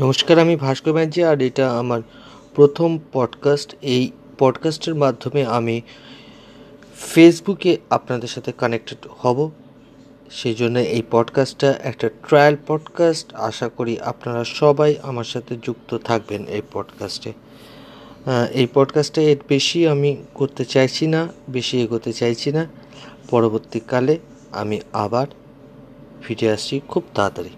নমস্কার, আমি ভাস্কর ব্যানার্জি আর এটা আমার প্রথম পডকাস্ট এই পডকাস্টের মাধ্যমে আমি ফেসবুকে আপনাদের সাথে কানেক্টেড হব। সেই জন্য এই পডকাস্টটা একটা ট্রায়াল পডকাস্ট আশা করি আপনারা সবাই আমার সাথে যুক্ত থাকবেন এই পডকাস্টে এই পডকাস্টে এর বেশি আমি করতে চাইছি না, বেশি এগোতে চাইছি না। পরবর্তীকালে আমি আবার ফিরে আসছি খুব তাড়াতাড়ি।